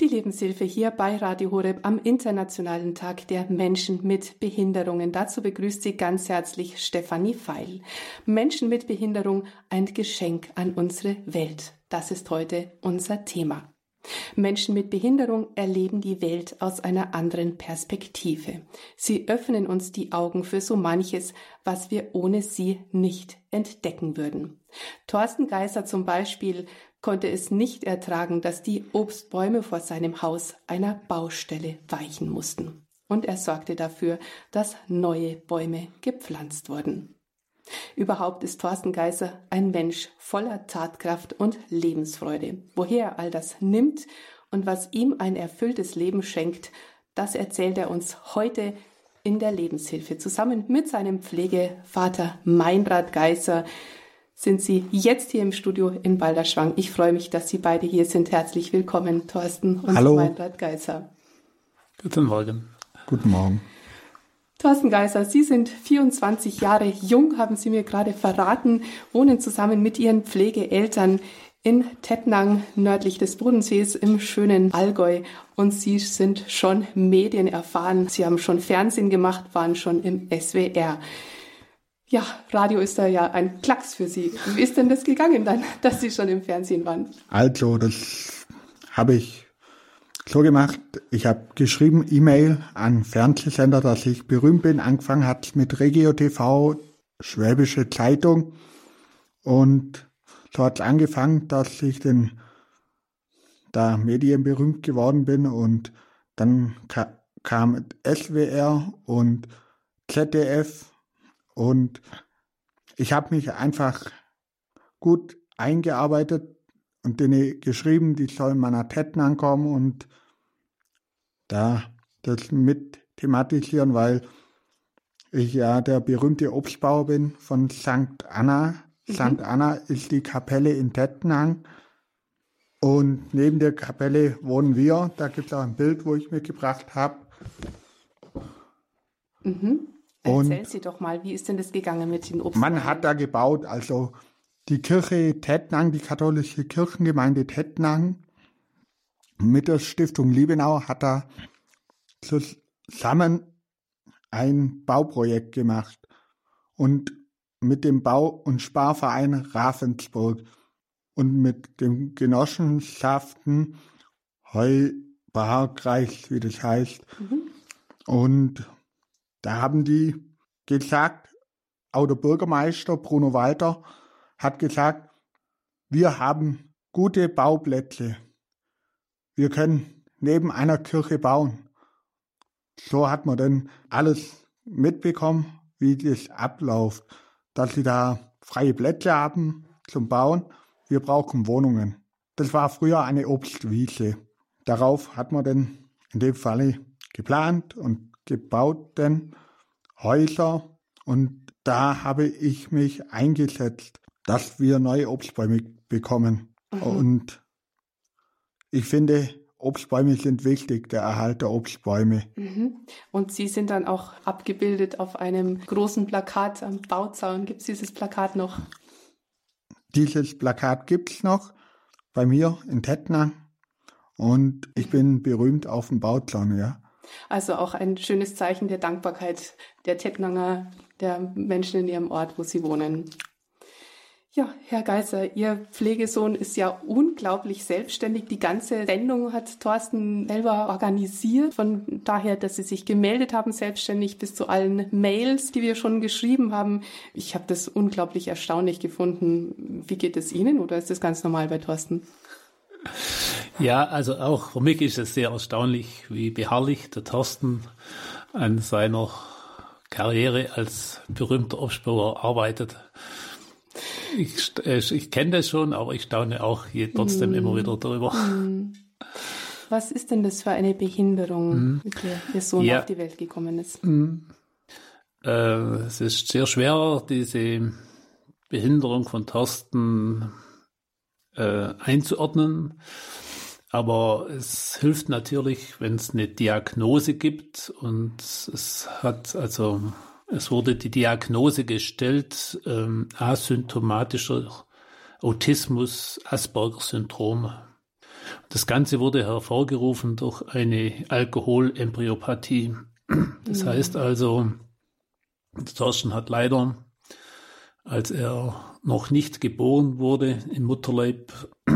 Die Lebenshilfe hier bei Radio Horeb am Internationalen Tag der Menschen mit Behinderungen. Dazu begrüßt sie ganz herzlich Stefanie Feil. Menschen mit Behinderung, ein Geschenk an unsere Welt. Das ist heute unser Thema. Menschen mit Behinderung erleben die Welt aus einer anderen Perspektive. Sie öffnen uns die Augen für so manches, was wir ohne sie nicht entdecken würden. Thorsten Geiser zum Beispiel konnte es nicht ertragen, dass die Obstbäume vor seinem Haus einer Baustelle weichen mussten. Und er sorgte dafür, dass neue Bäume gepflanzt wurden. Überhaupt ist Thorsten Geiser ein Mensch voller Tatkraft und Lebensfreude. Woher er all das nimmt und was ihm ein erfülltes Leben schenkt, das erzählt er uns heute in der Lebenshilfe. Zusammen mit seinem Pflegevater Meinrad Geiser sind Sie jetzt hier im Studio in Balderschwang. Ich freue mich, dass Sie beide hier sind. Herzlich willkommen, Thorsten und Hallo. Meinrad Geiser. Guten Morgen. Guten Morgen. Thorsten Geiser, Sie sind 24 Jahre jung, haben Sie mir gerade verraten, wohnen zusammen mit Ihren Pflegeeltern in Tettnang nördlich des Bodensees im schönen Allgäu und Sie sind schon medienerfahren. Sie haben schon Fernsehen gemacht, waren schon im SWR. Ja, Radio ist da ja ein Klacks für Sie. Wie ist denn das gegangen dann, dass Sie schon im Fernsehen waren? Also, das habe ich so gemacht, ich habe geschrieben, E-Mail an Fernsehsender, dass ich berühmt bin. Angefangen hat mit Regio TV, Schwäbische Zeitung. Und so hat es angefangen, dass ich den, da medienberühmt geworden bin. Und dann ka kam SWR und ZDF. Und ich habe mich einfach gut eingearbeitet und denen geschrieben, die sollen meiner Tetten ankommen und da das mit thematisieren, weil ich ja der berühmte Obstbauer bin von St. Anna. Mhm. St. Anna ist die Kapelle in Tettenhang. Und neben der Kapelle wohnen wir. Da gibt es auch ein Bild, wo ich mitgebracht habe. Mhm. Erzählen Sie doch mal, wie ist denn das gegangen mit den Obstbäumen? Man hat da gebaut, also die Kirche Tettnang, die katholische Kirchengemeinde Tettnang mit der Stiftung Liebenau hat da zusammen ein Bauprojekt gemacht und mit dem Bau- und Sparverein Ravensburg und mit den Genossenschaften Heubarkreis, wie das heißt. Mhm. Und da haben die gesagt, auch der Bürgermeister Bruno Walter hat gesagt, wir haben gute Bauplätze. Wir können neben einer Kirche bauen. So hat man dann alles mitbekommen, wie das abläuft, dass sie da freie Plätze haben zum Bauen. Wir brauchen Wohnungen. Das war früher eine Obstwiese. Darauf hat man dann in dem Falle geplant und gebaut denn Häuser und da habe ich mich eingesetzt, dass wir neue Obstbäume bekommen. Mhm. Und ich finde, Obstbäume sind wichtig, der Erhalt der Obstbäume. Mhm. Und Sie sind dann auch abgebildet auf einem großen Plakat am Bauzaun. Gibt es dieses Plakat noch? Dieses Plakat gibt es noch bei mir in Tettnang. Und ich bin berühmt auf dem Bauzaun, ja. Also auch ein schönes Zeichen der Dankbarkeit der Tettnanger, der Menschen in ihrem Ort, wo sie wohnen. Ja, Herr Geiser, Ihr Pflegesohn ist ja unglaublich selbstständig. Die ganze Sendung hat Thorsten selber organisiert. Von daher, dass Sie sich gemeldet haben, selbstständig bis zu allen Mails, die wir schon geschrieben haben. Ich habe das unglaublich erstaunlich gefunden. Wie geht es Ihnen oder ist das ganz normal bei Thorsten? Ja, also auch für mich ist es sehr erstaunlich, wie beharrlich der Thorsten an seiner Karriere als berühmter Obstbauer arbeitet. Ich, äh, ich kenne das schon, aber ich staune auch trotzdem mm. immer wieder darüber. Mm. Was ist denn das für eine Behinderung, mm. mit der Ihr Sohn ja. auf die Welt gekommen ist? Mm. Äh, es ist sehr schwer, diese Behinderung von Thorsten äh, einzuordnen. Aber es hilft natürlich, wenn es eine Diagnose gibt und es hat also es wurde die Diagnose gestellt, ähm, asymptomatischer Autismus, Asperger-Syndrom. Das Ganze wurde hervorgerufen durch eine Alkoholembryopathie. Das mhm. heißt also, Thorsten hat leider, als er noch nicht geboren wurde, im Mutterleib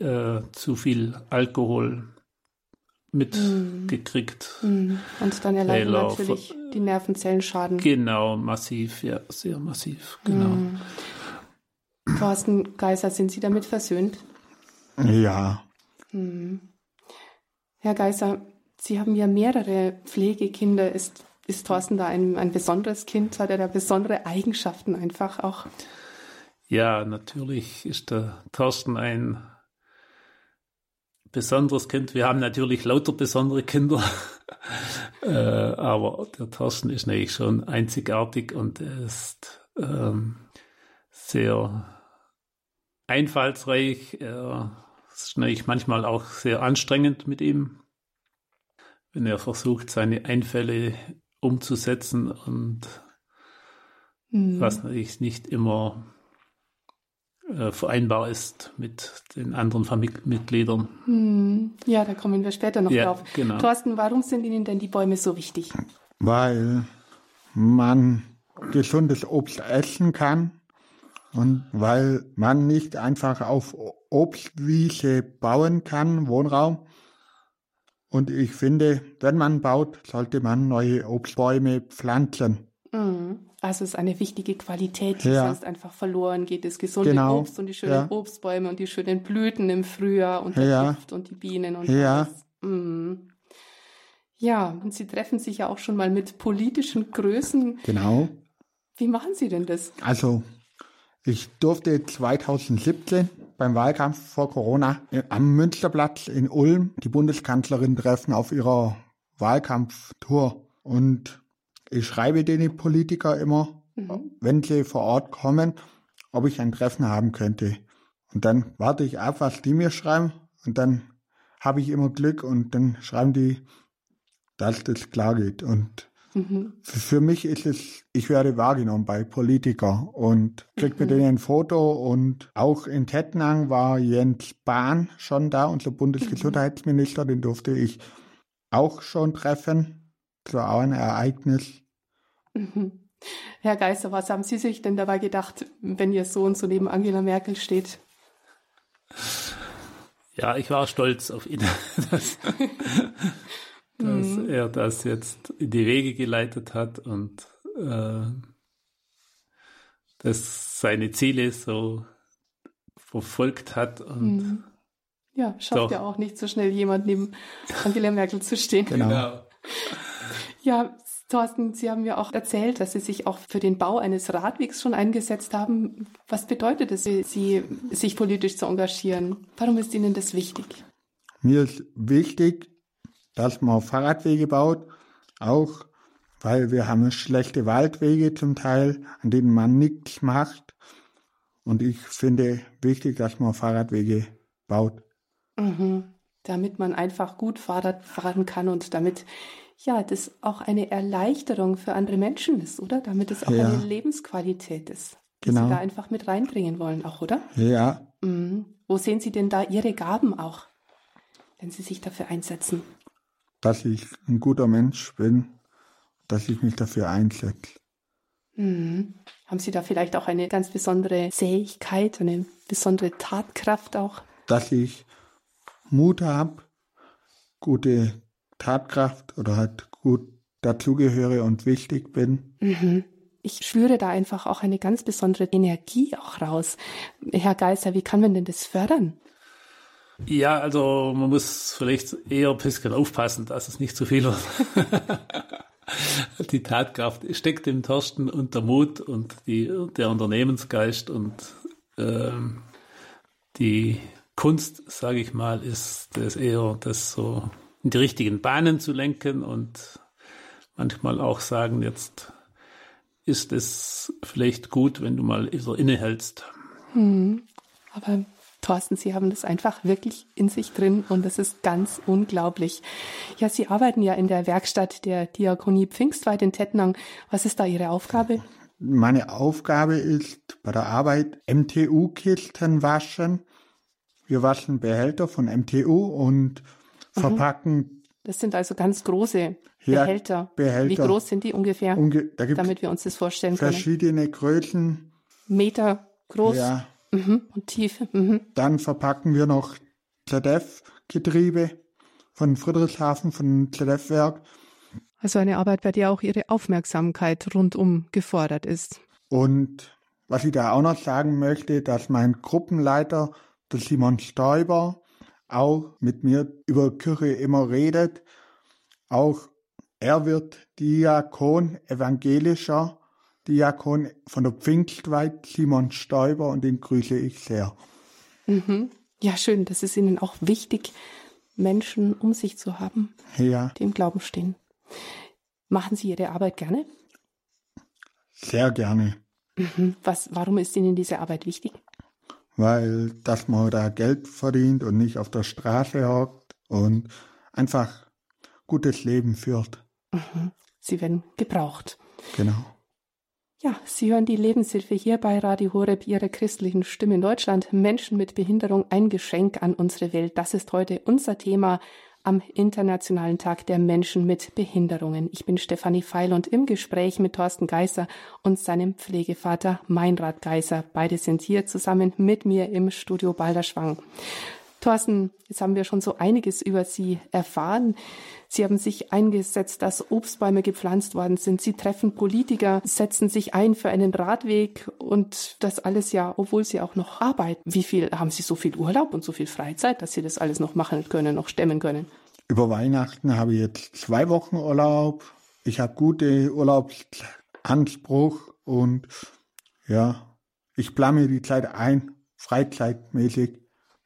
äh, zu viel Alkohol mitgekriegt. Mm. Und dann erleiden natürlich die Nervenzellen Schaden. Genau, massiv, ja, sehr massiv, genau. Mm. Thorsten Geiser, sind Sie damit versöhnt? Ja. Mm. Herr Geiser, Sie haben ja mehrere Pflegekinder. Ist, ist Thorsten da ein, ein besonderes Kind? Hat er da besondere Eigenschaften einfach auch? Ja, natürlich ist der Thorsten ein besonderes Kind. Wir haben natürlich lauter besondere Kinder, äh, aber der Thorsten ist natürlich schon einzigartig und er ist ähm, sehr einfallsreich. Er ist natürlich manchmal auch sehr anstrengend mit ihm, wenn er versucht, seine Einfälle umzusetzen und mhm. was natürlich nicht immer äh, vereinbar ist mit den anderen Familienmitgliedern. Hm. Ja, da kommen wir später noch ja, drauf. Genau. Thorsten, warum sind Ihnen denn die Bäume so wichtig? Weil man gesundes Obst essen kann und weil man nicht einfach auf Obstwiese bauen kann, Wohnraum. Und ich finde, wenn man baut, sollte man neue Obstbäume pflanzen. Mhm. Also es ist eine wichtige Qualität, die ja. sonst einfach verloren geht. Das gesunde genau. Obst und die schönen ja. Obstbäume und die schönen Blüten im Frühjahr und der ja. Duft und die Bienen und ja. alles. Mm. Ja, und Sie treffen sich ja auch schon mal mit politischen Größen. Genau. Wie machen Sie denn das? Also, ich durfte 2017 beim Wahlkampf vor Corona am Münsterplatz in Ulm die Bundeskanzlerin treffen auf ihrer Wahlkampftour. Und ich schreibe den Politiker immer, mhm. wenn sie vor Ort kommen, ob ich ein Treffen haben könnte. Und dann warte ich ab, was die mir schreiben. Und dann habe ich immer Glück und dann schreiben die, dass das klar geht. Und mhm. für mich ist es, ich werde wahrgenommen bei Politiker und krieg mit mhm. denen ein Foto. Und auch in Tettnang war Jens Bahn schon da, unser Bundesgesundheitsminister, den durfte ich auch schon treffen. Das war auch ein Ereignis. Mhm. Herr Geister, was haben Sie sich denn dabei gedacht, wenn Ihr Sohn so neben Angela Merkel steht? Ja, ich war stolz auf ihn, dass, dass mhm. er das jetzt in die Wege geleitet hat und äh, dass seine Ziele so verfolgt hat und mhm. ja, schafft doch. ja auch nicht so schnell jemand neben Angela Merkel zu stehen. Genau. genau. Ja, Thorsten, Sie haben ja auch erzählt, dass Sie sich auch für den Bau eines Radwegs schon eingesetzt haben. Was bedeutet es, Sie, sich politisch zu engagieren? Warum ist Ihnen das wichtig? Mir ist wichtig, dass man Fahrradwege baut, auch weil wir haben schlechte Waldwege zum Teil, an denen man nichts macht. Und ich finde wichtig, dass man Fahrradwege baut. Mhm. Damit man einfach gut Fahrrad fahren kann und damit ja, das auch eine Erleichterung für andere Menschen ist, oder? Damit es auch ja. eine Lebensqualität ist, die genau. Sie da einfach mit reinbringen wollen, auch, oder? Ja. Mhm. Wo sehen Sie denn da Ihre Gaben auch, wenn Sie sich dafür einsetzen? Dass ich ein guter Mensch bin, dass ich mich dafür einsetze. Mhm. Haben Sie da vielleicht auch eine ganz besondere Fähigkeit, eine besondere Tatkraft auch? Dass ich Mut habe, gute Tatkraft oder halt gut dazugehöre und wichtig bin. Mhm. Ich spüre da einfach auch eine ganz besondere Energie auch raus. Herr Geiser, wie kann man denn das fördern? Ja, also man muss vielleicht eher ein bisschen aufpassen, dass es nicht zu viel wird. die Tatkraft steckt im Thorsten und der Mut und die, der Unternehmensgeist und ähm, die Kunst, sage ich mal, ist das eher das so in die richtigen Bahnen zu lenken und manchmal auch sagen, jetzt ist es vielleicht gut, wenn du mal so innehältst. Hm. Aber Thorsten, Sie haben das einfach wirklich in sich drin und das ist ganz unglaublich. Ja, Sie arbeiten ja in der Werkstatt der Diakonie Pfingstweit in Tettnang. Was ist da Ihre Aufgabe? Meine Aufgabe ist bei der Arbeit MTU-Kisten waschen Wir waschen Behälter von MTU und. Verpacken Das sind also ganz große Ja, Behälter. Behälter. Wie groß sind die ungefähr, unge da damit wir uns das vorstellen können? verschiedene Größen. Meter groß Ja, mhm. und tief. Mhm. dann verpacken wir noch ZF-Getriebe von Friedrichshafen, von ZF-Werk. Also eine Arbeit, bei der auch Ihre Aufmerksamkeit rundum gefordert ist. Und was ich da auch noch sagen möchte, dass mein Gruppenleiter, der Simon Stoiber, auch mit mir über Kirche immer redet. Auch er wird Diakon, evangelischer Diakon von der Pfingstweit, Simon Stoiber, und den grüße ich sehr. Ja, schön. Das ist Ihnen auch wichtig, Menschen um sich zu haben, Ja, die im Glauben stehen. Machen Sie Ihre Arbeit gerne? sehr gerne, Was, warum ist Ihnen diese Arbeit wichtig? Weil dass man da Geld verdient und nicht auf der Straße hockt und einfach gutes Leben führt. Sie werden gebraucht. Genau. Ja, Sie hören die Lebenshilfe hier bei Radio Horeb, Ihrer christlichen Stimme in Deutschland. Menschen mit Behinderung, ein Geschenk an unsere Welt. Das ist heute unser Thema am Internationalen Tag der Menschen mit Behinderungen. Ich bin Stefanie Feil und im Gespräch mit Thorsten Geißer und seinem Pflegevater Meinrad Geißer. Beide sind hier zusammen mit mir im Studio Balderschwang. Thorsten, jetzt haben wir schon so einiges über Sie erfahren. Sie haben sich eingesetzt, dass Obstbäume gepflanzt worden sind. Sie treffen Politiker, setzen sich ein für einen Radweg und das alles ja, obwohl Sie auch noch arbeiten. Wie viel haben Sie so viel Urlaub und so viel Freizeit, dass Sie das alles noch machen können, noch stemmen können? Über Weihnachten habe ich jetzt zwei Wochen Urlaub. Ich habe gute Urlaubsanspruch und ja, ich plane mir die Zeit ein, freizeitmäßig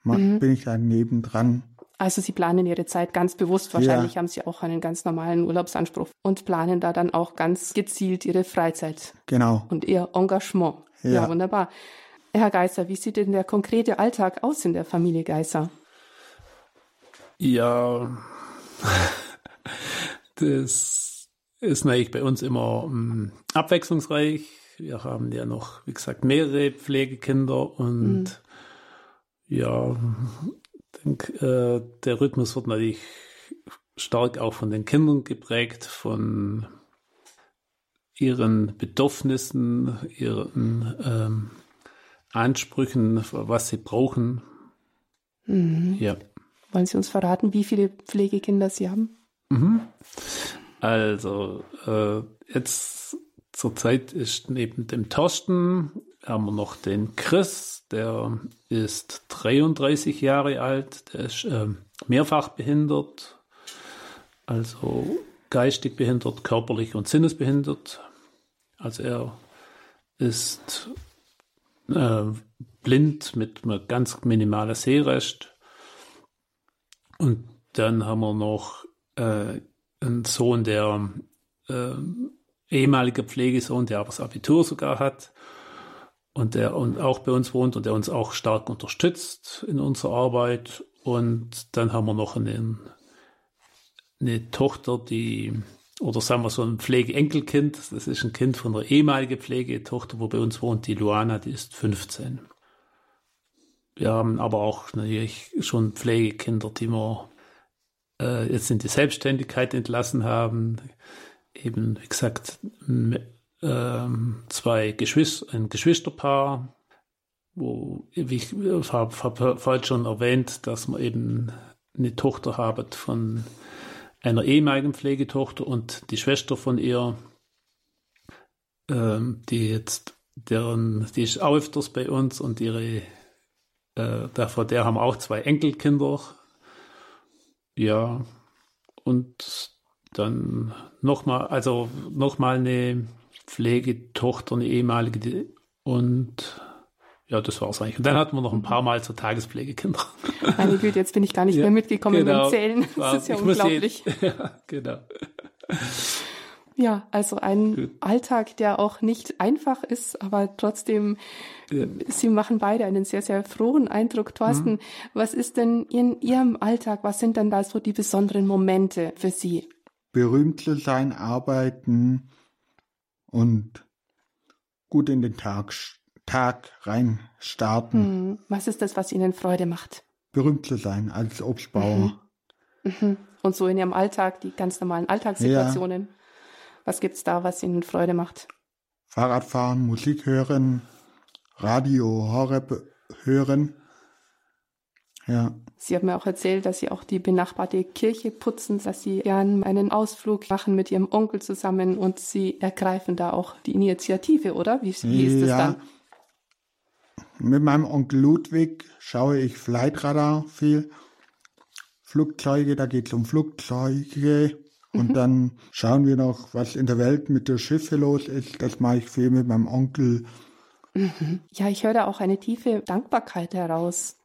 ma- bin ich dann nebendran. Also Sie planen Ihre Zeit ganz bewusst. Wahrscheinlich haben Sie auch einen ganz normalen Urlaubsanspruch und planen da dann auch ganz gezielt Ihre Freizeit Genau. und Ihr Engagement. Ja, Ja. wunderbar. Herr Geißer, wie sieht denn der konkrete Alltag aus in der Familie Geißer? Ja, das ist natürlich bei uns immer ähm, abwechslungsreich. Wir haben ja noch, wie gesagt, mehrere Pflegekinder und ja, denk, äh, der Rhythmus wird natürlich stark auch von den Kindern geprägt, von ihren Bedürfnissen, ihren ähm, Ansprüchen, was sie brauchen. Ja. Wollen Sie uns verraten, wie viele Pflegekinder Sie haben? Also, äh, jetzt zur Zeit ist neben dem Thorsten haben wir noch den Chris, der ist 33 Jahre alt, der ist äh, mehrfach behindert, also geistig behindert, körperlich und sinnesbehindert. Also er ist äh, blind mit einem ganz minimalen Sehrest. Und dann haben wir noch äh, einen Sohn, der äh, ehemaliger Pflegesohn, der aber das Abitur sogar hat und der und auch bei uns wohnt und der uns auch stark unterstützt in unserer Arbeit. Und dann haben wir noch einen, eine Tochter, die, oder sagen wir so ein Pflegeenkelkind, das ist ein Kind von einer ehemaligen Pflegetochter, wo bei uns wohnt, die Luana, die ist 15. Wir haben aber auch natürlich schon Pflegekinder, die wir äh, jetzt in die Selbstständigkeit entlassen haben. Eben, wie gesagt, ähm, zwei Geschwister, ein Geschwisterpaar, wo, ich habe hab vorhin schon erwähnt, dass wir eben eine Tochter haben von einer ehemaligen Pflegetochter und die Schwester von ihr, ähm, die jetzt, deren, die ist auch öfters bei uns und ihre, äh, davon der haben auch zwei Enkelkinder. Ja, und dann nochmal, also nochmal eine Pflegetochter, eine ehemalige, die, und ja, das war's eigentlich. Und dann hatten wir noch ein paar Mal so Tagespflegekinder. Meine Güte, jetzt bin ich gar nicht mehr mitgekommen mit dem Zählen. Das ist ja Ich unglaublich. ja, genau. Ja, also ein Alltag, der auch nicht einfach ist, aber trotzdem, Sie machen beide einen sehr, sehr frohen Eindruck. Thorsten, Mhm. was ist denn in Ihrem Alltag, was sind denn da so die besonderen Momente für Sie? Berühmt zu sein, arbeiten und gut in den Tag, Tag rein starten. Hm, Was ist das, was Ihnen Freude macht? berühmt zu sein als Obstbauer. Mhm. Mhm. Und so in Ihrem Alltag, die ganz normalen Alltagssituationen. Ja. Was gibt's da, was Ihnen Freude macht? Fahrradfahren, Musik hören, Radio Horeb hören. Ja. Sie haben mir auch erzählt, dass Sie auch die benachbarte Kirche putzen, dass Sie gern einen Ausflug machen mit Ihrem Onkel zusammen und Sie ergreifen da auch die Initiative, oder? Wie, wie ist das dann? Mit meinem Onkel Ludwig schaue ich Flightradar viel. Flugzeuge, da geht es um Flugzeuge. Und mhm. dann schauen wir noch, was in der Welt mit der Schiffe los ist. Das mache ich viel mit meinem Onkel. Mhm. Ja, ich höre da auch eine tiefe Dankbarkeit heraus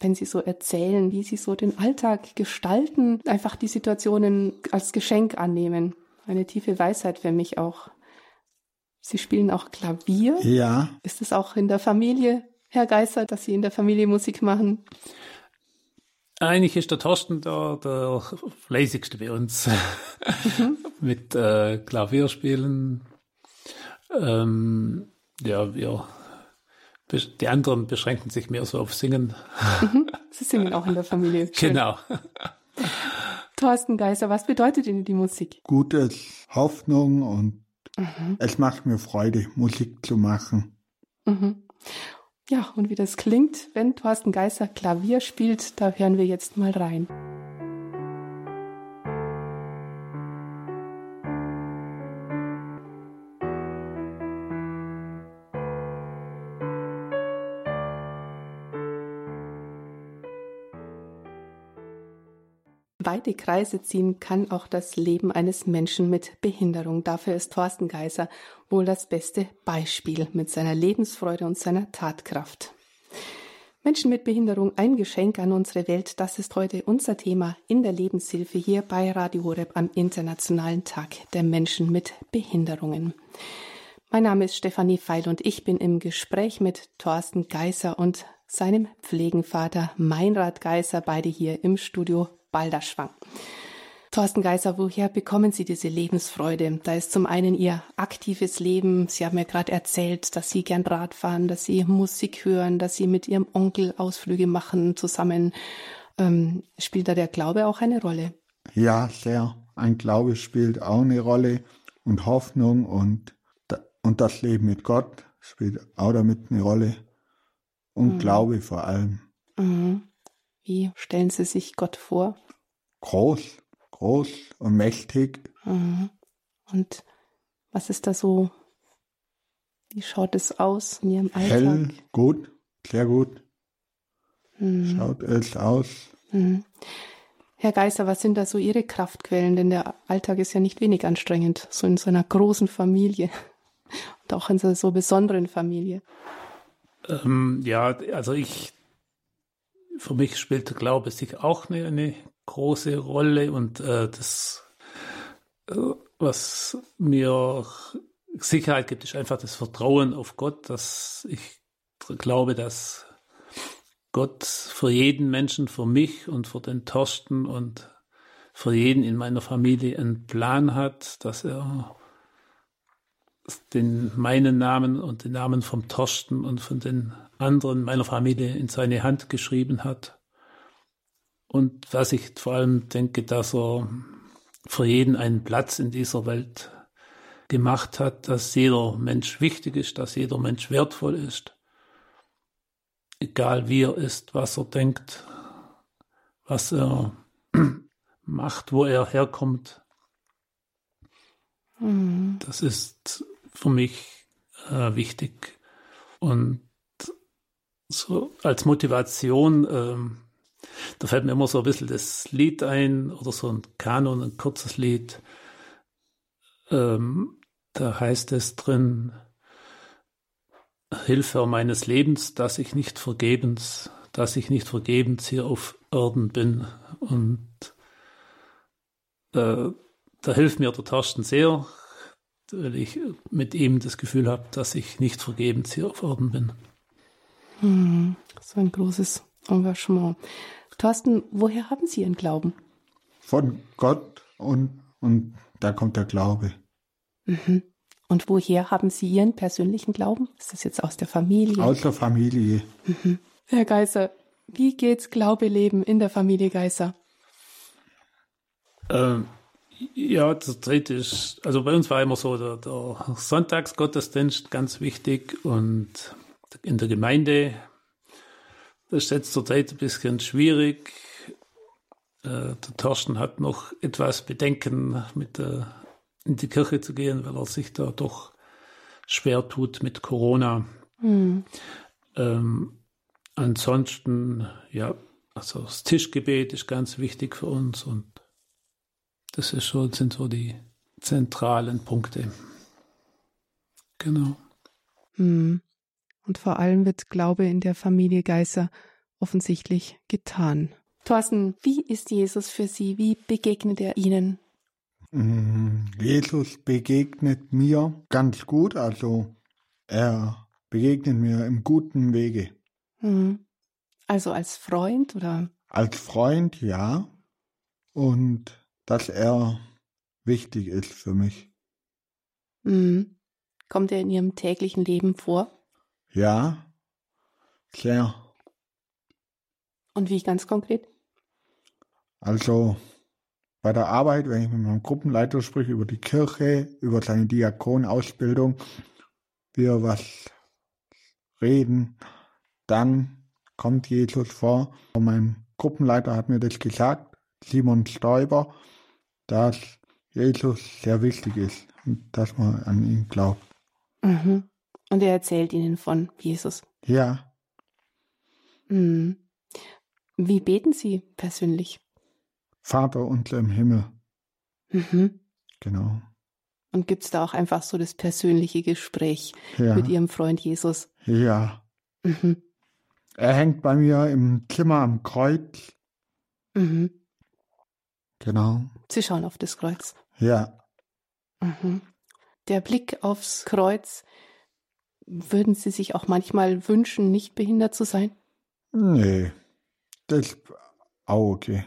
wenn Sie so erzählen, wie Sie so den Alltag gestalten, einfach die Situationen als Geschenk annehmen. Eine tiefe Weisheit für mich auch. Sie spielen auch Klavier. Ja. Ist es auch in der Familie, Herr Geißer, dass Sie in der Familie Musik machen? Eigentlich ist der Thorsten der, der fleißigste bei uns mhm. mit äh, Klavierspielen. Ähm, ja, wir die anderen beschränken sich mehr so auf Singen. Mhm. Sie singen auch in der Familie. Schön. Genau. Thorsten Geiser, was bedeutet Ihnen die Musik? Gutes, Hoffnung und mhm. es macht mir Freude, Musik zu machen. Mhm. Ja, und wie das klingt, wenn Thorsten Geiser Klavier spielt, da hören wir jetzt mal rein. Weite Kreise ziehen kann auch das Leben eines Menschen mit Behinderung. Dafür ist Thorsten Geiser wohl das beste Beispiel mit seiner Lebensfreude und seiner Tatkraft. Menschen mit Behinderung ein Geschenk an unsere Welt, das ist heute unser Thema in der Lebenshilfe hier bei Radio Horeb am Internationalen Tag der Menschen mit Behinderungen. Mein Name ist Stefanie Feil und ich bin im Gespräch mit Thorsten Geiser und seinem Pflegenvater Meinrad Geiser, beide hier im Studio Balderschwang. Thorsten Geiser, woher bekommen Sie diese Lebensfreude? Da ist zum einen Ihr aktives Leben. Sie haben ja gerade erzählt, dass Sie gern Rad fahren, dass Sie Musik hören, dass Sie mit Ihrem Onkel Ausflüge machen zusammen. Ähm, spielt da der Glaube auch eine Rolle? Ja, sehr. Ein Glaube spielt auch eine Rolle und Hoffnung und, und das Leben mit Gott spielt auch damit eine Rolle und mhm. Glaube vor allem. Mhm. Wie stellen Sie sich Gott vor? Groß, groß und mächtig. Mhm. Und was ist da so? Wie schaut es aus in Ihrem Alltag? Hell, gut, sehr gut. Mhm. Schaut es aus. Mhm. Herr Geiser, was sind da so Ihre Kraftquellen? Denn der Alltag ist ja nicht wenig anstrengend, so in so einer großen Familie und auch in so, so besonderen Familie. Ähm, ja, also ich, für mich spielt der Glaube sich auch eine, eine große Rolle und äh, das, äh, was mir Sicherheit gibt, ist einfach das Vertrauen auf Gott, dass ich glaube, dass Gott für jeden Menschen, für mich und für den Torsten und für jeden in meiner Familie einen Plan hat, dass er den meinen Namen und den Namen vom Torsten und von den anderen meiner Familie in seine Hand geschrieben hat. Und was ich vor allem denke, dass er für jeden einen Platz in dieser Welt gemacht hat, dass jeder Mensch wichtig ist, dass jeder Mensch wertvoll ist. Egal wie er ist, was er denkt, was er macht, wo er herkommt. Mhm. Das ist für mich äh, wichtig. Und so als Motivation ähm, da fällt mir immer so ein bisschen das Lied ein oder so ein Kanon, ein kurzes Lied. Ähm, da heißt es drin, Hilfe meines Lebens, dass ich nicht vergebens, dass ich nicht vergebens hier auf Erden bin. Und äh, da hilft mir der Thorsten sehr, weil ich mit ihm das Gefühl habe, dass ich nicht vergebens hier auf Erden bin. Hm, so ein großes Engagement. Thorsten, woher haben Sie Ihren Glauben? Von Gott und, und da kommt der Glaube. Mhm. Und woher haben Sie Ihren persönlichen Glauben? Ist das jetzt aus der Familie? Aus der Familie. Mhm. Herr Geiser, Wie geht's Glaube leben in der Familie Geißer? Ähm, ja, zurzeit ist, also bei uns war immer so der, der Sonntagsgottesdienst ganz wichtig und in der Gemeinde, das ist jetzt zurzeit ein bisschen schwierig. Äh, der Thorsten hat noch etwas Bedenken, mit der, in die Kirche zu gehen, weil er sich da doch schwer tut mit Corona. Mhm. Ähm, ansonsten, ja, also das Tischgebet ist ganz wichtig für uns und das ist so, sind so die zentralen Punkte. Genau. Hm. Und vor allem wird Glaube in der Familie Geißer offensichtlich getan. Thorsten, wie ist Jesus für Sie? Wie begegnet er Ihnen? Hm, Jesus begegnet mir ganz gut, also er begegnet mir im guten Wege. Hm. Also als Freund oder? Als Freund, ja. Und dass er wichtig ist für mich. Mhm. Kommt er in Ihrem täglichen Leben vor? Ja, sehr. Und wie ganz konkret? Also bei der Arbeit, wenn ich mit meinem Gruppenleiter spreche über die Kirche, über seine Diakonausbildung, wir was reden, dann kommt Jesus vor. Und mein Gruppenleiter hat mir das gesagt, Simon Stoiber, dass Jesus sehr wichtig ist und dass man an ihn glaubt. Mhm. Und er erzählt ihnen von Jesus. Ja. Mhm. Wie beten Sie persönlich? Vater unser im Himmel. Mhm. Genau. Und gibt es da auch einfach so das persönliche Gespräch ja. mit Ihrem Freund Jesus? Ja. Mhm. Er hängt bei mir im Zimmer am Kreuz. Mhm. Genau. Sie schauen auf das Kreuz. Ja. Mhm. Der Blick aufs Kreuz, würden Sie sich auch manchmal wünschen, nicht behindert zu sein? Nee, das ist auch okay.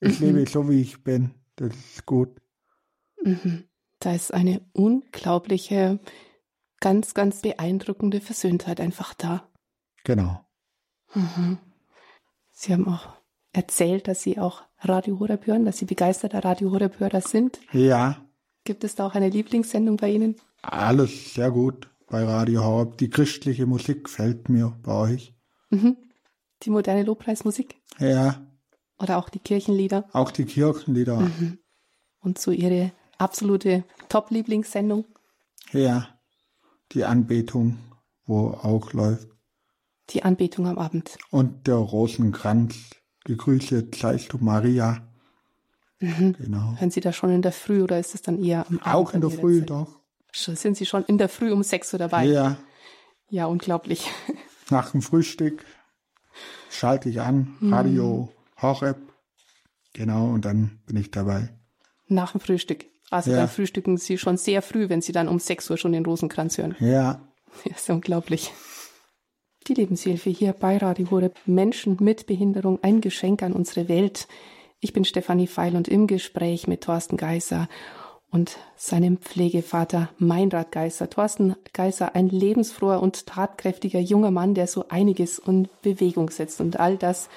Ich mhm. lebe so, wie ich bin. Das ist gut. Mhm. Da ist eine unglaubliche, ganz, ganz beeindruckende Versöhntheit einfach da. Genau. Mhm. Sie haben auch erzählt, dass Sie auch Radio Horeb hören, dass Sie begeisterter Radio Horeb Hörer sind. Ja. Gibt es da auch eine Lieblingssendung bei Ihnen? Alles sehr gut bei Radio Horeb. Die christliche Musik fällt mir bei euch. Mhm. Die moderne Lobpreismusik? Ja. Oder auch die Kirchenlieder? Auch die Kirchenlieder. Mhm. Und so Ihre absolute Top-Lieblingssendung? Ja. Die Anbetung, wo auch läuft. Die Anbetung am Abend. Und der Rosenkranz gegrüßet seist du Maria. Mhm. Genau. Hören Sie das schon in der Früh oder ist es dann eher am Abend? Auch in der Früh, Zeit? doch. Sind Sie schon in der Früh um sechs Uhr dabei? Ja. Ja, unglaublich. Nach dem Frühstück schalte ich an, mhm. Radio mhm. Horeb. Genau, und dann bin ich dabei. Nach dem Frühstück. Also ja. dann frühstücken Sie schon sehr früh, wenn Sie dann um sechs Uhr schon den Rosenkranz hören. Ja. Das ist unglaublich. Die Lebenshilfe hier bei Radio Horeb. Menschen mit Behinderung, ein Geschenk an unsere Welt. Ich bin Stefanie Feil und im Gespräch mit Thorsten Geißer und seinem Pflegevater Meinrad Geißer. Thorsten Geißer, ein lebensfroher und tatkräftiger junger Mann, der so einiges in Bewegung setzt. Und all das,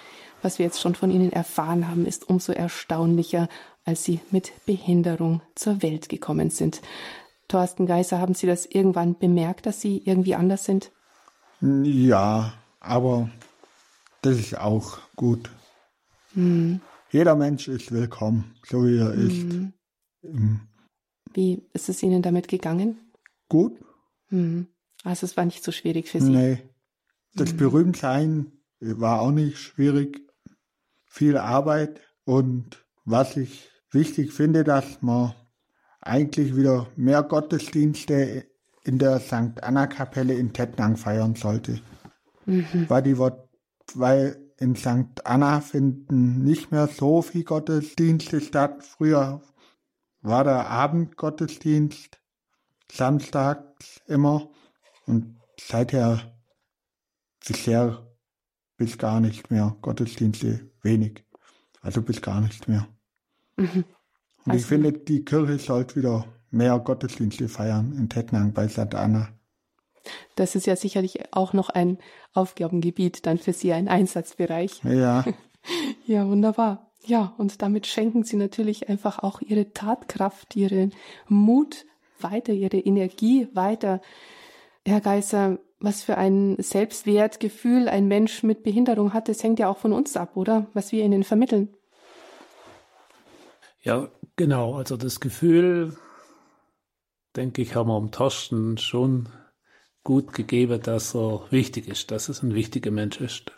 was wir jetzt schon von Ihnen erfahren haben, ist umso erstaunlicher, als Sie mit Behinderung zur Welt gekommen sind. Thorsten Geißer, haben Sie das irgendwann bemerkt, dass Sie irgendwie anders sind? Ja, aber das ist auch gut. Mhm. Jeder Mensch ist willkommen, so wie er ist. Mhm. Wie ist es Ihnen damit gegangen? Gut. Mhm. Also es war nicht so schwierig für Sie. Nee. Das mhm. Berühmtsein war auch nicht schwierig. Viel Arbeit und was ich wichtig finde, dass man eigentlich wieder mehr Gottesdienste in der St. Anna-Kapelle in Tettnang feiern sollte. Mhm. Weil, die, weil in St. Anna finden nicht mehr so viel Gottesdienste statt. Früher war der Abendgottesdienst samstags immer und seither bisher bis gar nicht mehr Gottesdienste wenig. Also bis gar nicht mehr. Mhm. Und also, ich finde, die Kirche sollte wieder mehr Gottesdienste feiern in Tettnang bei St. Anna. Das ist ja sicherlich auch noch ein Aufgabengebiet dann für Sie, ein Einsatzbereich. Ja. ja, wunderbar. Ja, und damit schenken Sie natürlich einfach auch Ihre Tatkraft, Ihren Mut weiter, Ihre Energie weiter. Herr Geiser, was für ein Selbstwertgefühl ein Mensch mit Behinderung hat, das hängt ja auch von uns ab, oder? Was wir ihnen vermitteln. Ja, genau. Also das Gefühl, denke ich, haben wir am Torsten schon gut gegeben, dass er wichtig ist, dass es ein wichtiger Mensch ist,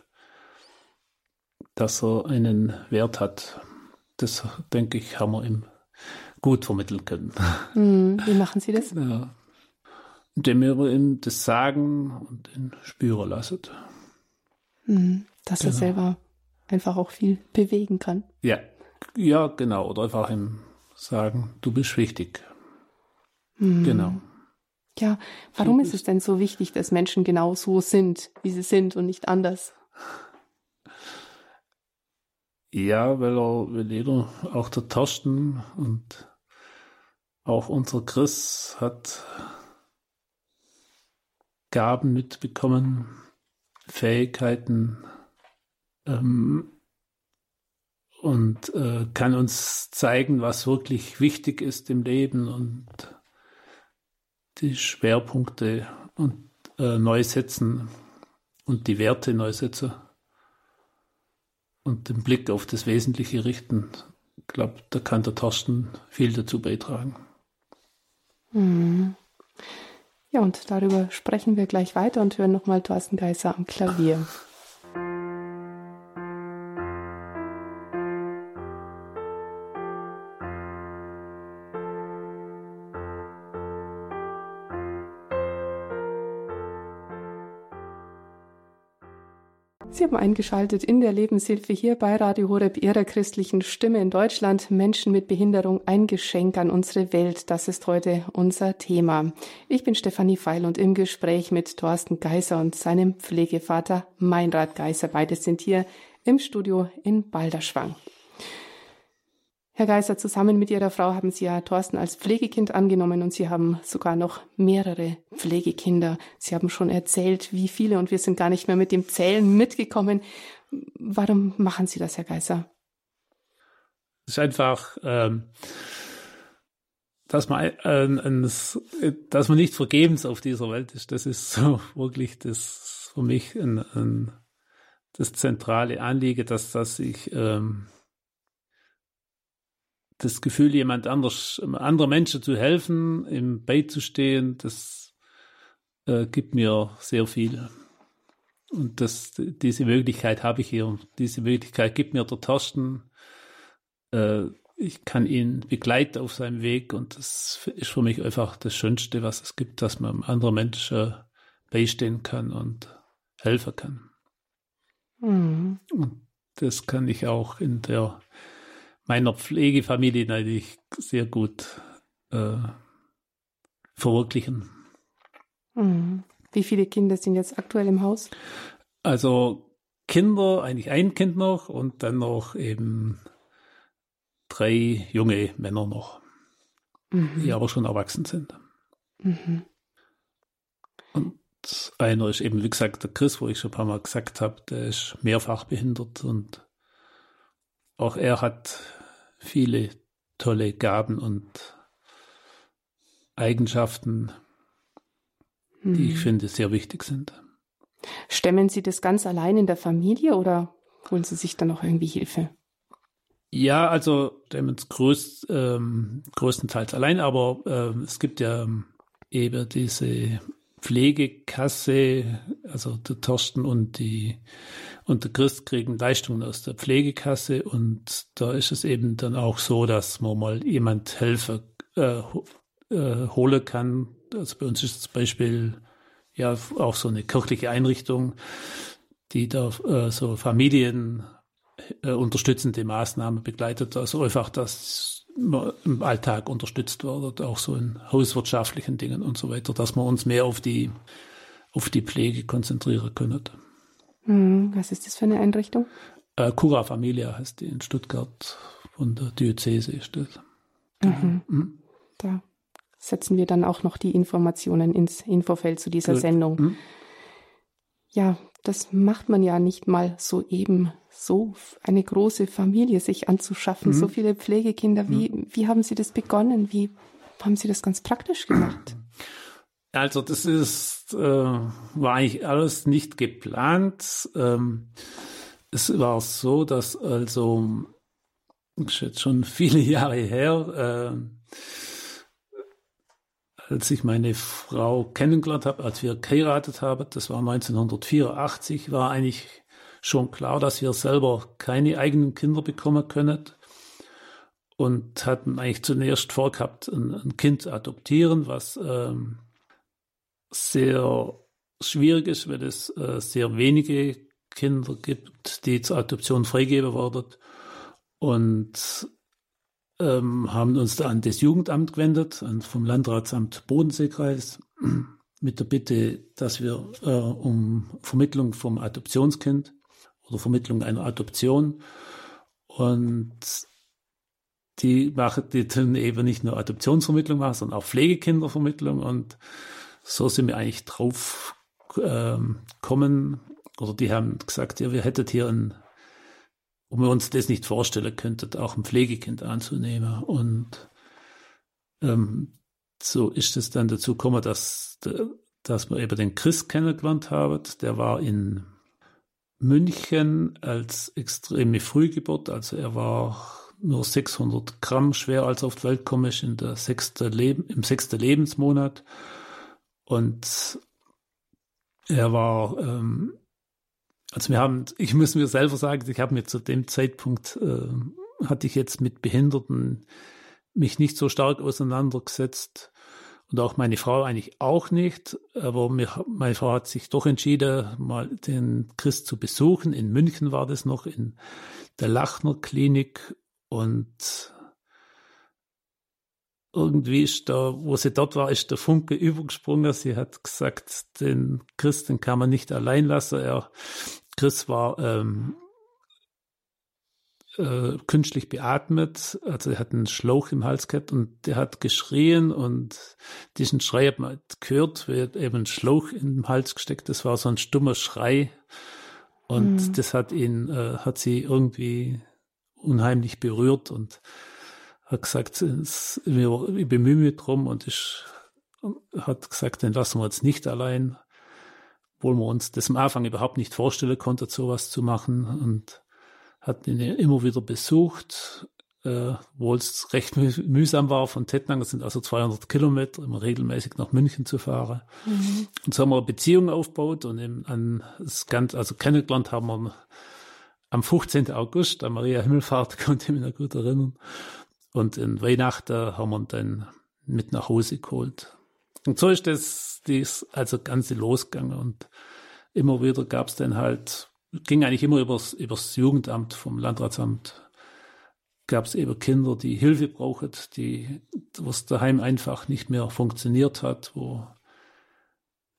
dass er einen Wert hat. Das, denke ich, haben wir ihm gut vermitteln können. Hm, wie machen Sie das? Ja, indem wir ihm das sagen und ihn spüren lassen. Hm, dass genau. er selber einfach auch viel bewegen kann. Ja, ja, genau. Oder einfach ihm sagen, du bist wichtig. Hm. Genau. Ja, warum ist es denn so wichtig, dass Menschen genau so sind, wie sie sind und nicht anders? Ja, weil er, weil jeder, auch der Torsten und auch unser Chris hat Gaben mitbekommen, Fähigkeiten ähm, und äh, kann uns zeigen, was wirklich wichtig ist im Leben und die Schwerpunkte und äh, neu setzen und die Werte neu setzen und den Blick auf das Wesentliche richten. Ich glaube, da kann der Thorsten viel dazu beitragen. Mhm. Ja, und darüber sprechen wir gleich weiter und hören nochmal Thorsten Geiser am Klavier. Sie haben eingeschaltet in der Lebenshilfe hier bei Radio Horeb Ihrer christlichen Stimme in Deutschland. Menschen mit Behinderung, ein Geschenk an unsere Welt. Das ist heute unser Thema. Ich bin Stefanie Feil und im Gespräch mit Thorsten Geiser und seinem Pflegevater Meinrad Geiser. Beide sind hier im Studio in Balderschwang. Herr Geiser, zusammen mit Ihrer Frau haben Sie ja Thorsten als Pflegekind angenommen und Sie haben sogar noch mehrere Pflegekinder. Sie haben schon erzählt, wie viele und wir sind gar nicht mehr mit dem Zählen mitgekommen. Warum machen Sie das, Herr Geiser? Es ist einfach, ähm, dass man, äh, dass man nicht vergebens auf dieser Welt ist. Das ist so wirklich das für mich ein, ein, das zentrale Anliegen, dass, dass ich ähm, das Gefühl, jemand anders, anderen Menschen zu helfen, im beizustehen, das äh, gibt mir sehr viel. Und das, diese Möglichkeit habe ich hier. Diese Möglichkeit gibt mir der Torsten. Äh, ich kann ihn begleiten auf seinem Weg und das ist für mich einfach das Schönste, was es gibt, dass man anderen Menschen beistehen kann und helfen kann. Mhm. Und das kann ich auch in der meiner Pflegefamilie natürlich sehr gut äh, verwirklichen. Mhm. Wie viele Kinder sind jetzt aktuell im Haus? Also Kinder, eigentlich ein Kind noch und dann noch eben drei junge Männer noch, mhm. die aber schon erwachsen sind. Mhm. Und einer ist eben, wie gesagt, der Chris, wo ich schon ein paar Mal gesagt habe, der ist mehrfach behindert und auch er hat viele tolle Gaben und Eigenschaften, die mhm. ich finde sehr wichtig sind. Stemmen Sie das ganz allein in der Familie oder holen Sie sich dann noch irgendwie Hilfe? Ja, also stemmen es größt, ähm, größtenteils allein, aber ähm, es gibt ja eben diese Pflegekasse, also der Torsten und die und der Christ kriegen Leistungen aus der Pflegekasse und da ist es eben dann auch so, dass man mal jemand Helfer äh, äh, holen kann. Also bei uns ist zum Beispiel ja auch so eine kirchliche Einrichtung, die da äh, so Familien äh, unterstützende Maßnahmen begleitet. Also einfach, dass man im Alltag unterstützt wird, auch so in hauswirtschaftlichen Dingen und so weiter, dass wir uns mehr auf die auf die Pflege konzentrieren können. Hm, was ist das für eine Einrichtung? Äh, Cura Familia heißt die in Stuttgart von der Diözese ist das. Mhm. Mhm. Da setzen wir dann auch noch die Informationen ins Infofeld zu dieser Gut. Sendung. Mhm. Ja, das macht man ja nicht mal so eben, so eine große Familie sich anzuschaffen, so viele Pflegekinder. Wie, mhm. wie haben Sie das begonnen? Wie haben Sie das ganz praktisch gemacht? Also das ist, äh, war eigentlich alles nicht geplant. Ähm, es war so, dass also, schon viele Jahre her, äh, als ich meine Frau kennengelernt habe, als wir geheiratet haben, das war 1984, war eigentlich schon klar, dass wir selber keine eigenen Kinder bekommen können und hatten eigentlich zunächst vorgehabt, ein, ein Kind zu adoptieren, was ähm, sehr schwierig ist, weil es äh, sehr wenige Kinder gibt, die zur Adoption freigegeben werden. Und ähm, haben uns da an das Jugendamt gewendet, vom Landratsamt Bodenseekreis, mit der Bitte, dass wir äh, um Vermittlung vom Adoptionskind oder Vermittlung einer Adoption und die machen die tun eben nicht nur Adoptionsvermittlung machen, sondern auch Pflegekindervermittlung und so sind wir eigentlich drauf ähm, oder die haben gesagt, ja, wir hättet hier ein, ob wir uns das nicht vorstellen könnten, auch ein Pflegekind anzunehmen. Und ähm, so ist es dann dazu gekommen, dass, dass wir eben den Chris kennengelernt haben. Der war in München als extreme Frühgeburt, also er war nur 600 Gramm schwer, als er auf die Welt komme, in der sechste Leben, im sechsten Lebensmonat. Und er war ähm, also wir haben, ich muss mir selber sagen, ich habe mir zu dem Zeitpunkt, äh, hatte ich jetzt mit Behinderten mich nicht so stark auseinandergesetzt und auch meine Frau eigentlich auch nicht. Aber mir, meine Frau hat sich doch entschieden, mal den Christ zu besuchen. In München war das noch, in der Lachner Klinik und irgendwie ist da, wo sie dort war, ist der Funke übergesprungen. Sie hat gesagt, den Christen kann man nicht allein lassen. Er, Chris war ähm, äh, künstlich beatmet, also er hat einen Schlauch im Hals gehabt und der hat geschrien und diesen Schrei hat man gehört, wird eben ein Schlauch im Hals gesteckt. Das war so ein stummer Schrei und mhm. das hat ihn, äh, hat sie irgendwie unheimlich berührt und hat gesagt, ich bemühe mich drum und ich hat gesagt, den lassen wir jetzt nicht allein, obwohl wir uns das am Anfang überhaupt nicht vorstellen konnten, sowas zu machen und hat ihn immer wieder besucht, äh, obwohl es recht mühsam war von Tettnang, das sind also 200 Kilometer, immer regelmäßig nach München zu fahren. Mhm. Und so haben wir eine Beziehung aufgebaut und eben an das Ganze, also kennengelernt haben wir am 15. August, an Maria Himmelfahrt, konnte ich mich noch gut erinnern. Und in Weihnachten haben wir ihn dann mit nach Hause geholt. Und so ist das, das also Ganze losgegangen. Und immer wieder gab es dann halt, ging eigentlich immer übers, übers Jugendamt vom Landratsamt, gab es eben Kinder, die Hilfe brauchen, die, wo es daheim einfach nicht mehr funktioniert hat, wo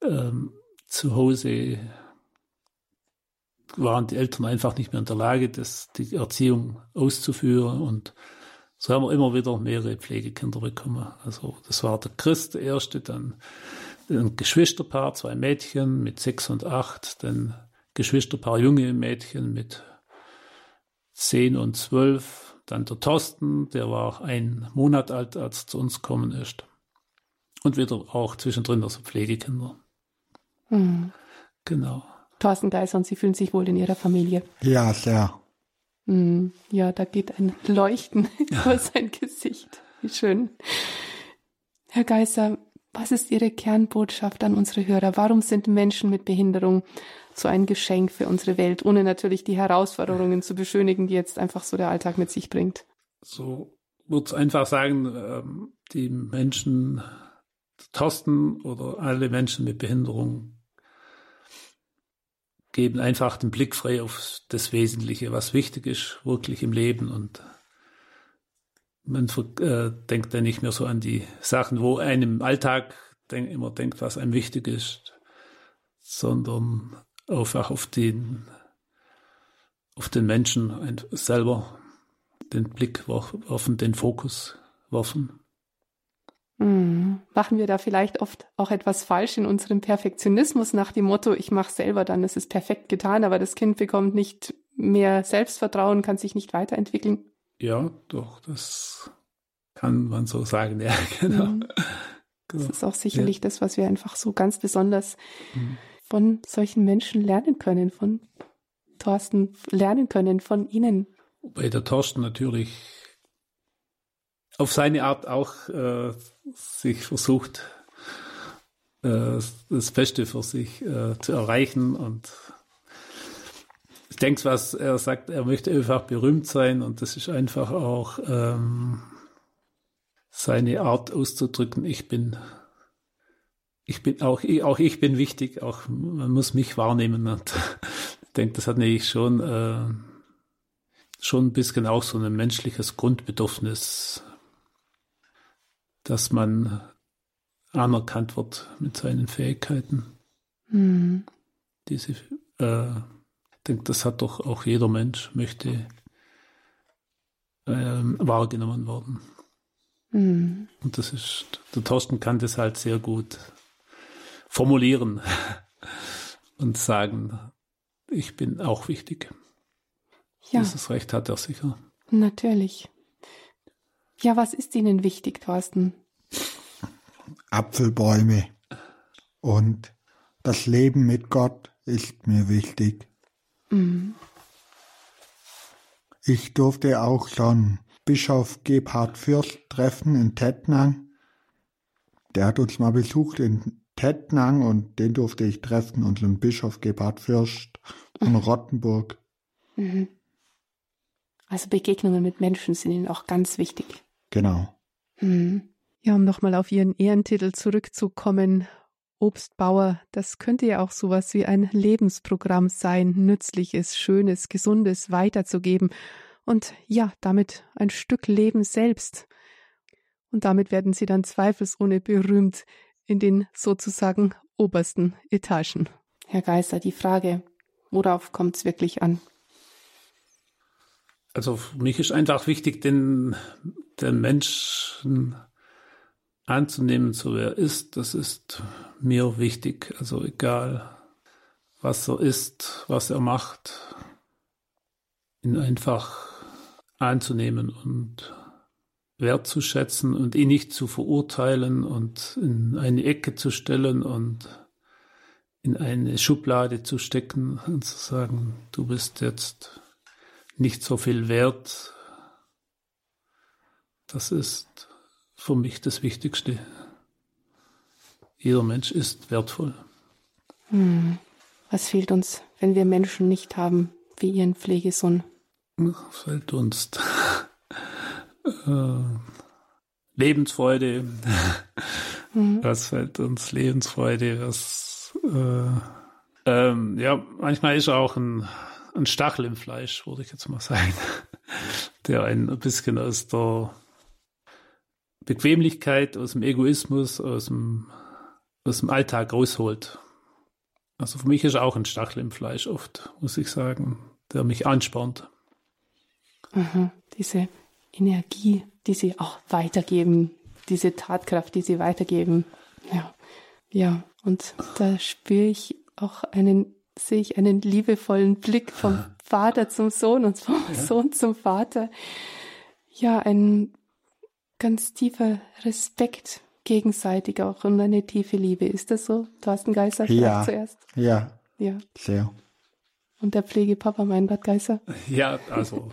ähm, zu Hause waren die Eltern einfach nicht mehr in der Lage, das, die Erziehung auszuführen und so haben wir immer wieder mehrere Pflegekinder bekommen. Also das war der Christ, der erste, dann ein Geschwisterpaar, zwei Mädchen mit sechs und acht, dann Geschwisterpaar junge Mädchen mit zehn und zwölf, dann der Thorsten, der war ein Monat alt, als er zu uns gekommen ist. Und wieder auch zwischendrin also Pflegekinder. Mhm. Genau. Thorsten Geiser, und Sie fühlen sich wohl in Ihrer Familie? Ja, sehr. Hm, ja, da geht ein Leuchten über sein Gesicht. Wie schön. Herr Geiser, was ist Ihre Kernbotschaft an unsere Hörer? Warum sind Menschen mit Behinderung so ein Geschenk für unsere Welt, ohne natürlich die Herausforderungen zu beschönigen, die jetzt einfach so der Alltag mit sich bringt? So würde einfach sagen, ähm, die Menschen, Thorsten oder alle Menschen mit Behinderung geben einfach den Blick frei auf das Wesentliche, was wichtig ist, wirklich im Leben und man äh, denkt dann nicht mehr so an die Sachen, wo einem im Alltag denk, immer denkt, was einem wichtig ist, sondern einfach auf den, auf den Menschen selber den Blick werfen, den Fokus werfen. Hm. Machen wir da vielleicht oft auch etwas falsch in unserem Perfektionismus nach dem Motto, ich mache selber, dann ist es perfekt getan, aber das Kind bekommt nicht mehr Selbstvertrauen, kann sich nicht weiterentwickeln? Ja, doch, das kann man so sagen, ja, genau. Mhm. Das ist auch sicherlich ja. das, was wir einfach so ganz besonders mhm. von solchen Menschen lernen können, von Thorsten lernen können, von Ihnen. Wobei der Thorsten natürlich auf seine Art auch äh, sich versucht, äh, das Beste für sich äh, zu erreichen. Und ich denke, was er sagt, er möchte einfach berühmt sein und das ist einfach auch ähm, seine Art auszudrücken. Ich bin, ich bin auch, auch ich bin wichtig, auch man muss mich wahrnehmen. Und ich denke, das hat nämlich schon, äh, schon ein bisschen auch so ein menschliches Grundbedürfnis dass man anerkannt wird mit seinen Fähigkeiten. Mhm. Diese, äh, ich denke, das hat doch auch jeder Mensch, möchte äh, wahrgenommen werden. Mhm. Und das ist, der Thorsten kann das halt sehr gut formulieren und sagen, ich bin auch wichtig. Ja. Dieses Recht hat er sicher. Natürlich. Ja, was ist Ihnen wichtig, Thorsten? Apfelbäume und das Leben mit Gott ist mir wichtig. Mhm. Ich durfte auch schon Bischof Gebhard Fürst treffen in Tettnang. Der hat uns mal besucht in Tettnang und den durfte ich treffen, unseren Bischof Gebhard Fürst in Rottenburg. Mhm. Also Begegnungen mit Menschen sind Ihnen auch ganz wichtig. Genau. Hm. Ja, um nochmal auf Ihren Ehrentitel zurückzukommen. Obstbauer, das könnte ja auch sowas wie ein Lebensprogramm sein, nützliches, schönes, gesundes weiterzugeben und ja, damit ein Stück Leben selbst. Und damit werden Sie dann zweifelsohne berühmt in den sozusagen obersten Etagen. Herr Geiser, die Frage, worauf kommt es wirklich an? Also für mich ist einfach wichtig, den, den Menschen anzunehmen, so wer er ist. Das ist mir wichtig. Also egal, was er ist, was er macht, ihn einfach anzunehmen und wertzuschätzen und ihn nicht zu verurteilen und in eine Ecke zu stellen und in eine Schublade zu stecken und zu sagen, du bist jetzt nicht so viel wert. Das ist für mich das Wichtigste. Jeder Mensch ist wertvoll. Hm. Was fehlt uns, wenn wir Menschen nicht haben, wie Ihren Pflegesohn? Was fehlt uns? äh, Lebensfreude. Mhm. Was fehlt uns? Lebensfreude. Was, äh, ähm, ja, manchmal ist auch ein ein Stachel im Fleisch, würde ich jetzt mal sagen, der ein bisschen aus der Bequemlichkeit, aus dem Egoismus, aus dem, aus dem Alltag rausholt. Also für mich ist auch ein Stachel im Fleisch oft, muss ich sagen, der mich anspornt. Mhm, diese Energie, die sie auch weitergeben, diese Tatkraft, die sie weitergeben. Ja, ja, und da spüre ich auch einen sehe ich einen liebevollen Blick vom Vater zum Sohn und vom ja. Sohn zum Vater. Ja, ein ganz tiefer Respekt gegenseitig auch und eine tiefe Liebe. Ist das so, Thorsten Geiser? Ja. Zuerst? Ja. Ja. Sehr. Und der Pflegepapa, mein Bad Geiser? Ja, also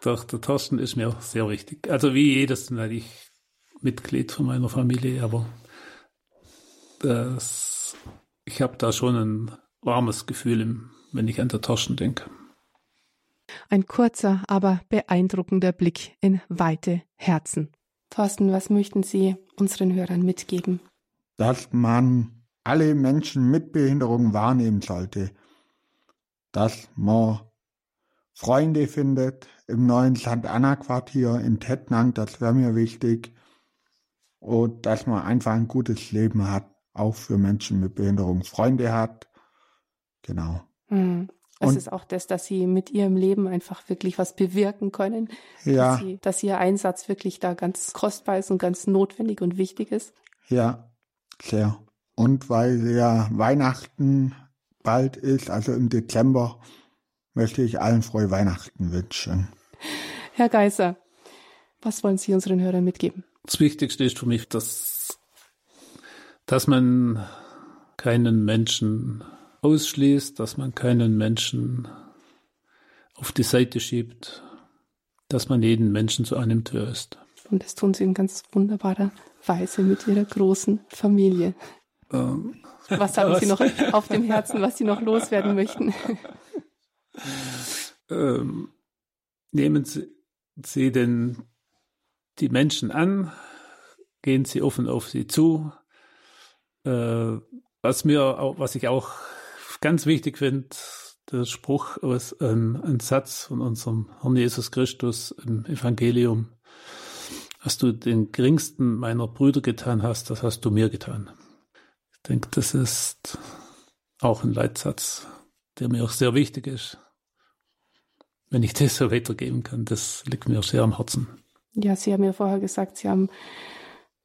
doch, der Thorsten ist mir sehr wichtig. Also wie jedes natürlich Mitglied von meiner Familie, aber das, ich habe da schon ein warmes Gefühl, wenn ich an der Taschen denke. Ein kurzer, aber beeindruckender Blick in weite Herzen. Thorsten, was möchten Sie unseren Hörern mitgeben? Dass man alle Menschen mit Behinderung wahrnehmen sollte. Dass man Freunde findet im neuen St. Anna Quartier in Tettnang, das wäre mir wichtig. Und dass man einfach ein gutes Leben hat, auch für Menschen mit Behinderung. Freunde hat, Genau. Mhm. Es ist auch das, dass sie mit ihrem Leben einfach wirklich was bewirken können. Ja. Dass, sie, dass ihr Einsatz wirklich da ganz kostbar ist und ganz notwendig und wichtig ist. Ja, sehr. Und weil ja Weihnachten bald ist, also im Dezember, möchte ich allen frohe Weihnachten wünschen. Herr Geiser, was wollen Sie unseren Hörern mitgeben? Das Wichtigste ist für mich, dass, dass man keinen Menschen ausschließt, dass man keinen Menschen auf die Seite schiebt, dass man jeden Menschen zu einem Tür ist. Und das tun Sie in ganz wunderbarer Weise mit Ihrer großen Familie. Ähm, was haben was? Sie noch auf dem Herzen, was Sie noch loswerden möchten? Ähm, nehmen Sie, Sie denn die Menschen an, gehen Sie offen auf sie zu. Äh, was mir, was ich auch ganz wichtig finde, der Spruch aus ähm, ein Satz von unserem Herrn Jesus Christus im Evangelium. Was du den geringsten meiner Brüder getan hast, das hast du mir getan. Ich denke, das ist auch ein Leitsatz, der mir auch sehr wichtig ist. Wenn ich das so weitergeben kann, das liegt mir sehr am Herzen. Ja, Sie haben ja vorher gesagt, Sie haben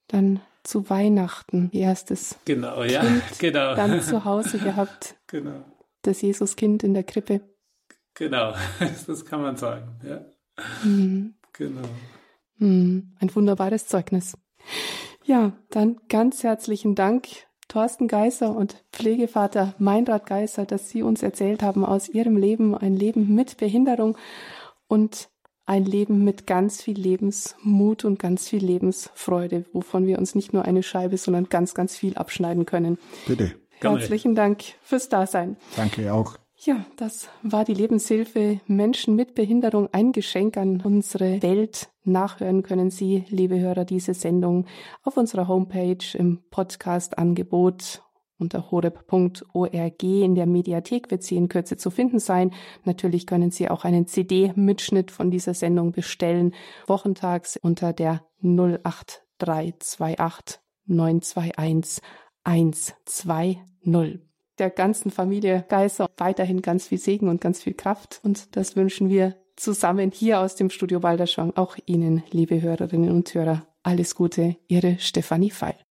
dann zu Weihnachten ihr erstes genau, ja, genau. dann zu Hause gehabt. Genau. Das Jesuskind in der Krippe. Genau, das kann man sagen, ja. Mhm. Genau. Mhm. Ein wunderbares Zeugnis. Ja, dann ganz herzlichen Dank, Thorsten Geißer und Pflegevater Meinrad Geißer, dass Sie uns erzählt haben aus Ihrem Leben, ein Leben mit Behinderung und ein Leben mit ganz viel Lebensmut und ganz viel Lebensfreude, wovon wir uns nicht nur eine Scheibe, sondern ganz, ganz viel abschneiden können. Bitte. Herzlichen Dank fürs Dasein. Danke auch. Ja, das war die Lebenshilfe Menschen mit Behinderung, ein Geschenk an unsere Welt. Nachhören können Sie, liebe Hörer, diese Sendung auf unserer Homepage im Podcast-Angebot unter horeb.org in der Mediathek wird sie in Kürze zu finden sein. Natürlich können Sie auch einen CD-Mitschnitt von dieser Sendung bestellen, wochentags unter der 08328 921 120. Der ganzen Familie Geiser weiterhin ganz viel Segen und ganz viel Kraft und das wünschen wir zusammen hier aus dem Studio Balderschwang auch Ihnen, liebe Hörerinnen und Hörer. Alles Gute, Ihre Stefanie Feil.